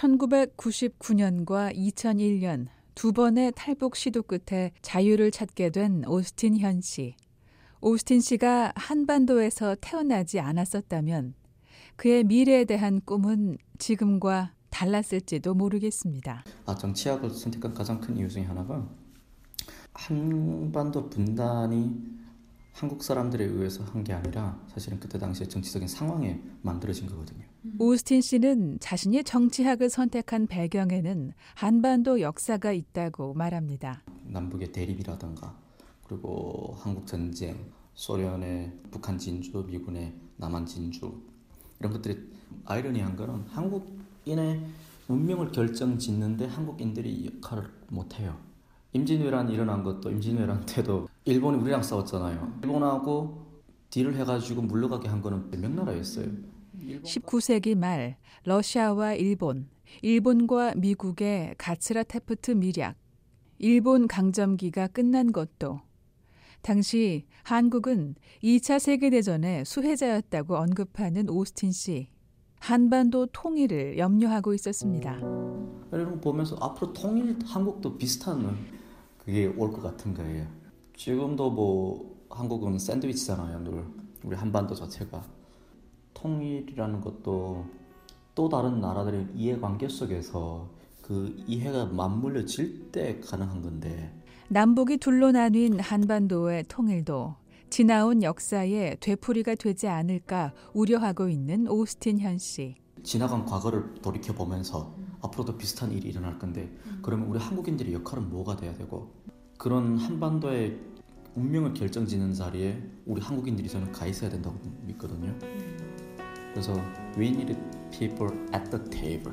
1999년과 2001년 두 번의 탈북 시도 끝에 자유를 찾게 된 오스틴 현 씨. 오스틴 씨가 한반도에서 태어나지 않았었다면 그의 미래에 대한 꿈은 지금과 달랐을지도 모르겠습니다. 아, 정치학을 선택한 가장 큰 이유 중에 하나가 한반도 분단이 한국 사람들에 의해서 한 게 아니라 사실은 그때 당시에 정치적인 상황에 만들어진 거거든요. 오스틴 씨는 자신이 정치학을 선택한 배경에는 한반도 역사가 있다고 말합니다. 남북의 대립이라든가 그리고 한국 전쟁, 소련의 북한 진주, 미군의 남한 진주 이런 것들이 아이러니한 거는 한국인의 운명을 결정짓는데 한국인들이 역할을 못해요. 임진왜란 일어난 것도 임진왜란 때도 일본이 우리랑 싸웠잖아요. 일본하고 딜을 해가지고 물러가게 한 거는 명나라였어요. 19세기 말 러시아와 일본, 일본과 미국의 가츠라 테프트 밀약, 일본 강점기가 끝난 것도 당시 한국은 2차 세계대전의 수혜자였다고 언급하는 오스틴 씨. 한반도 통일을 염려하고 있었습니다. 이런 보면서 앞으로 통일 한국도 비슷한 그게 올 것 같은 거예요. 지금도 뭐 한국은 샌드위치잖아요. 늘 우리 한반도 자체가 통일이라는 것도 또 다른 나라들의 이해관계 속에서 그 이해가 맞물려질 때 가능한 건데 남북이 둘로 나뉜 한반도의 통일도 지나온 역사의 되풀이가 되지 않을까 우려하고 있는 오스틴 현 씨. 지나간 과거를 돌이켜 보면서 앞으로도 비슷한 일이 일어날 건데 그러면 우리 한국인들의 역할은 뭐가 돼야 되고 그런 한반도의 운명을 결정짓는 자리에 우리 한국인들이 저는 가 있어야 된다고 믿거든요. 그래서 we need people at the table.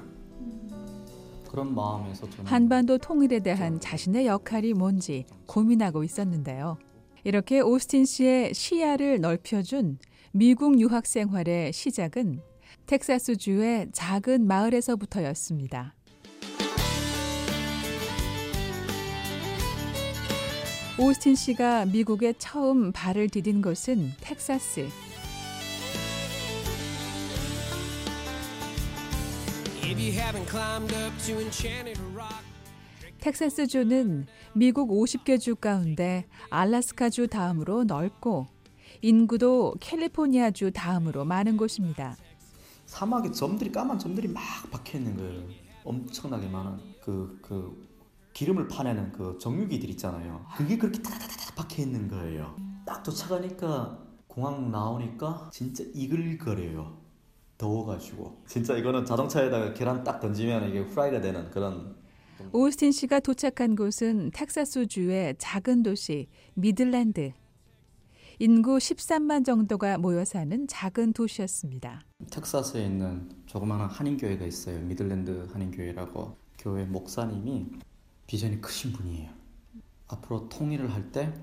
그런 마음에서 저는 한반도 통일에 대한 자신의 역할이 뭔지 고민하고 있었는데요. 이렇게 오스틴 씨의 시야를 넓혀준 미국 유학 생활의 시작은 텍사스주의 작은 마을에서부터였습니다. 오스틴 씨가 미국에 처음 발을 디딘 곳은 텍사스. 텍사스주는 미국 50개 주 가운데 알라스카주 다음으로 넓고 인구도 캘리포니아주 다음으로 많은 곳입니다. 사막에 점들이 까만 점들이 막 박혀 있는 거예요. 엄청나게 많은 그, 그 기름을 파내는 그 정유기들 있잖아요. 그게 그렇게 타다다다 박혀 있는 거예요. 딱 도착하니까 공항 나오니까 진짜 이글거려요. 더워가지고 진짜 이거는 자동차에다가 계란 딱 던지면 이게 후라이가 되는 그런 오스틴 씨가 도착한 곳은 텍사스주의 작은 도시 미들랜드. 인구 13만 정도가 모여 사는 작은 도시였습니다. 텍사스에 있는 조그마한 한인교회가 있어요. 미들랜드 한인교회라고 교회 목사님이 비전이 크신 분이에요. 앞으로 통일을 할 때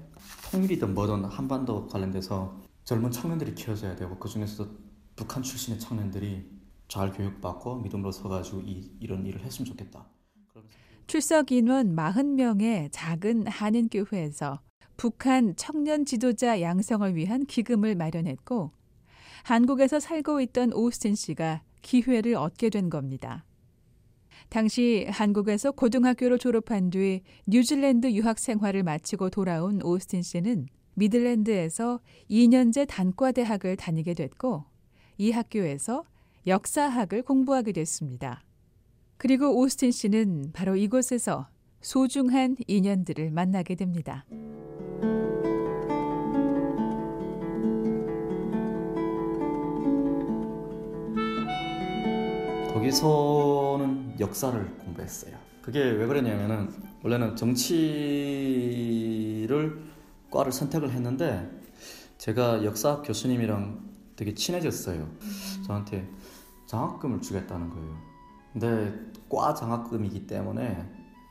통일이든 뭐든 한반도 관련돼서 젊은 청년들이 키워져야 되고 그 중에서도 북한 출신의 청년들이 잘 교육받고 믿음으로 서가지고 이, 이런 일을 했으면 좋겠다. 출석 인원 40명의 작은 한인 교회에서 북한 청년 지도자 양성을 위한 기금을 마련했고 한국에서 살고 있던 오스틴 씨가 기회를 얻게 된 겁니다. 당시 한국에서 고등학교를 졸업한 뒤 뉴질랜드 유학 생활을 마치고 돌아온 오스틴 씨는 미들랜드에서 2년제 단과대학을 다니게 됐고 이 학교에서 역사학을 공부하게 됐습니다. 그리고 오스틴 씨는 바로 이곳에서 소중한 인연들을 만나게 됩니다. 거기서는 역사를 공부했어요. 그게 왜 그러냐면은 원래는 정치를 과를 선택을 했는데 제가 역사 교수님이랑 되게 친해졌어요. 저한테 장학금을 주겠다는 거예요. 근데 과 장학금이기 때문에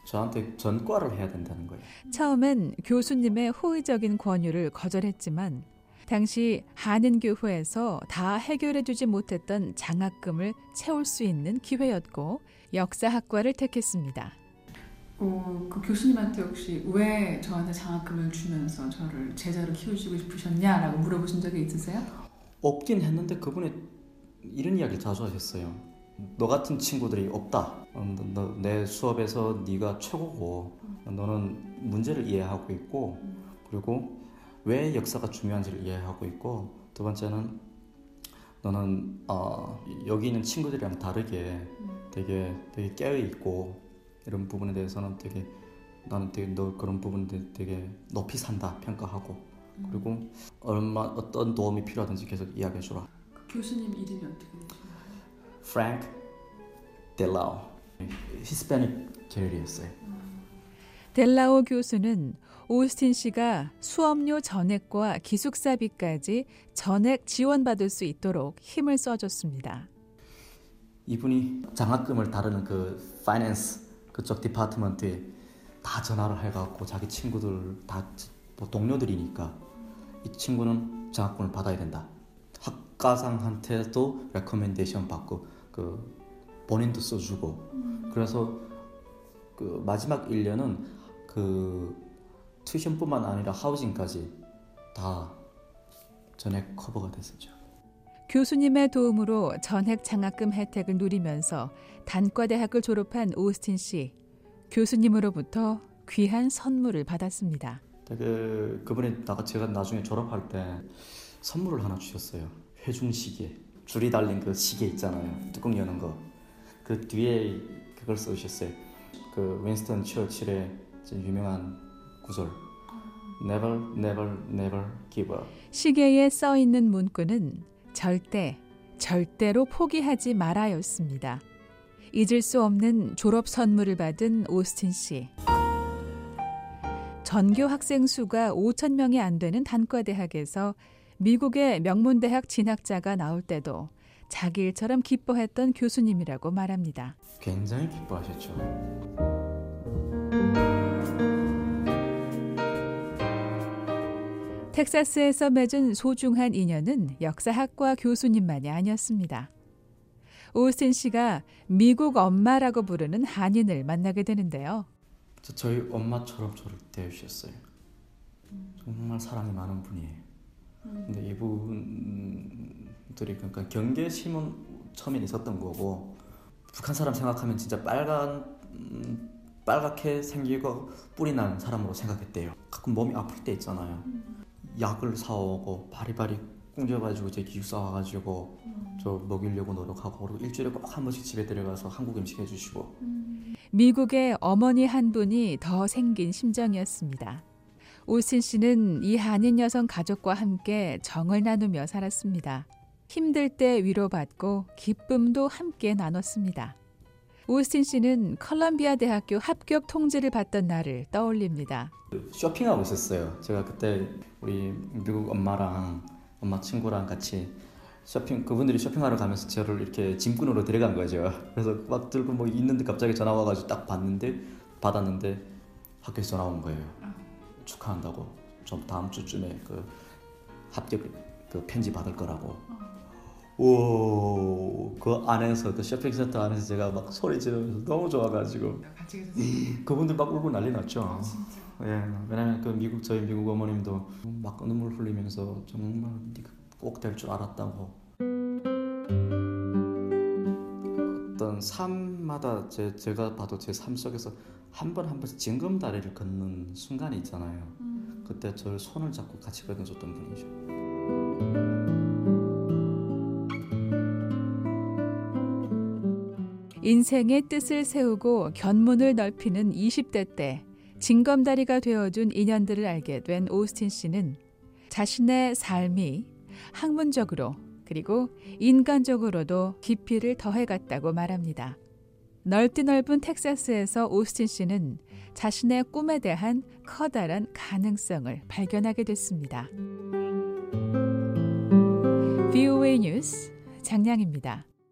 저한테 전과를 해야 된다는 거예요. 처음엔 교수님의 호의적인 권유를 거절했지만 당시 한인교회에서 다 해결해주지 못했던 장학금을 채울 수 있는 기회였고 역사학과를 택했습니다. 어, 그 교수님한테 혹시 왜 저한테 장학금을 주면서 저를 제자로 키워주고 싶으셨냐라고 물어보신 적이 있으세요? 없긴 했는데 그분이 이런 이야기를 자주 하셨어요. 너 같은 친구들이 없다. 어, 너, 내 수업에서 네가 최고고 너는 문제를 이해하고 있고 그리고 왜 역사가 중요한지를 이해하고 있고 두 번째는 너는 어, 여기 있는 친구들이랑 다르게 되게 되게 깨어 있고 이런 부분에 대해서는 되게 나는 되게 너 그런 부분들 되게 높이 산다 평가하고 그리고 얼마 어떤 도움이 필요하든지 계속 이야기해 주라. 그 교수님 이름이 어떻게 되시나요? 프랭크 델라오 히스패닉 계열이었어요. 델라오 교수는 오스틴 씨가 수업료 전액과 기숙사비까지 전액 지원받을 수 있도록 힘을 써줬습니다. 이분이 장학금을 다루는 그 파이낸스 그쪽 디파트먼트에 다 전화를 해갖고 자기 친구들 다 뭐 동료들이니까 이 친구는 장학금을 받아야 된다. 학과장한테도 recommendation 받고 그 본인도 써주고 그래서 그 마지막 1년은 그 tuition뿐만 아니라 housing까지 다 전액 커버가 됐었죠. 교수님의 도움으로 전액 장학금 혜택을 누리면서 단과대학을 졸업한 오스틴 씨. 교수님으로부터 귀한 선물을 받았습니다. 되게 그분이 나가 제가 나중에 졸업할 때 선물을 하나 주셨어요. 회중 시계. 줄이 달린 그 시계 있잖아요. 뚜껑 여는 거. 그 뒤에 그걸 써주셨어요. 그 윈스턴 처칠의 유명한 구절. Never, never, never give up. 시계에 써 있는 문구는 절대, 절대로 포기하지 마라였습니다. 잊을 수 없는 졸업 선물을 받은 오스틴 씨. 전교 학생 수가 5천 명이 안 되는 단과대학에서 미국의 명문대학 진학자가 나올 때도 자기 일처럼 기뻐했던 교수님이라고 말합니다. 굉장히 기뻐하셨죠. 텍사스에서 맺은 소중한 인연은 역사학과 교수님만이 아니었습니다. 오스틴 씨가 미국 엄마라고 부르는 한인을 만나게 되는데요. 저- 저희 엄마처럼 저를 대해주셨어요. 정말 사랑이 많은 분이에요. 근데 이분들이 그러니까 경계심은 처음에 있었던 거고 북한 사람 생각하면 진짜 빨간 음, 빨갛게 생기고 뿔이 난 사람으로 생각했대요. 가끔 몸이 아플 때 있잖아요. 약을 사오고 바리바리 꿍져가지고 제 기숙사 와가지고 저 먹이려고 노력하고 그리고 일주일에 꼭 한 번씩 집에 데려가서 한국 음식 해주시고 미국의 어머니 한 분이 더 생긴 심정이었습니다. 오스틴 씨는 이 한인 여성 가족과 함께 정을 나누며 살았습니다. 힘들 때 위로받고 기쁨도 함께 나눴습니다. 오스틴 씨는 컬럼비아 대학교 합격 통지를 받던 날을 떠올립니다. 쇼핑하고 있었어요. 제가 그때 우리 미국 엄마랑 엄마 친구랑 같이 쇼핑 그분들이 쇼핑하러 가면서 저를 이렇게 짐꾼으로 데려간 거죠. 그래서 막 들고 뭐 있는데 갑자기 전화 와가지고 딱 봤는데 받았는데 학교에서 전화 온 거예요. 축하한다고 좀 다음 주쯤에 그 합격 그 편지 받을 거라고. 오, 그 안에서 그 쇼핑센터 안에서 제가 막 소리 지르면서 너무 좋아가지고 같이? 그분들 막 울고 난리 났죠. 진짜. 예, 왜냐면 그 미국 저희 미국 어머님도 막 눈물 흘리면서 정말 꼭 될 줄 알았다고. 어떤 삶마다 제 제가 봐도 제 삶 속에서 한 번 한 번씩 징검다리를 걷는 순간이 있잖아요. 그때 저를 손을 잡고 같이 걷어줬던 분이죠. 인생의 뜻을 세우고 견문을 넓히는 20대 때 징검다리가 되어준 인연들을 알게 된 오스틴 씨는 자신의 삶이 학문적으로 그리고 인간적으로도 깊이를 더해갔다고 말합니다. 넓디 넓은 텍사스에서 오스틴 씨는 자신의 꿈에 대한 커다란 가능성을 발견하게 됐습니다. VOA 뉴스 장량입니다.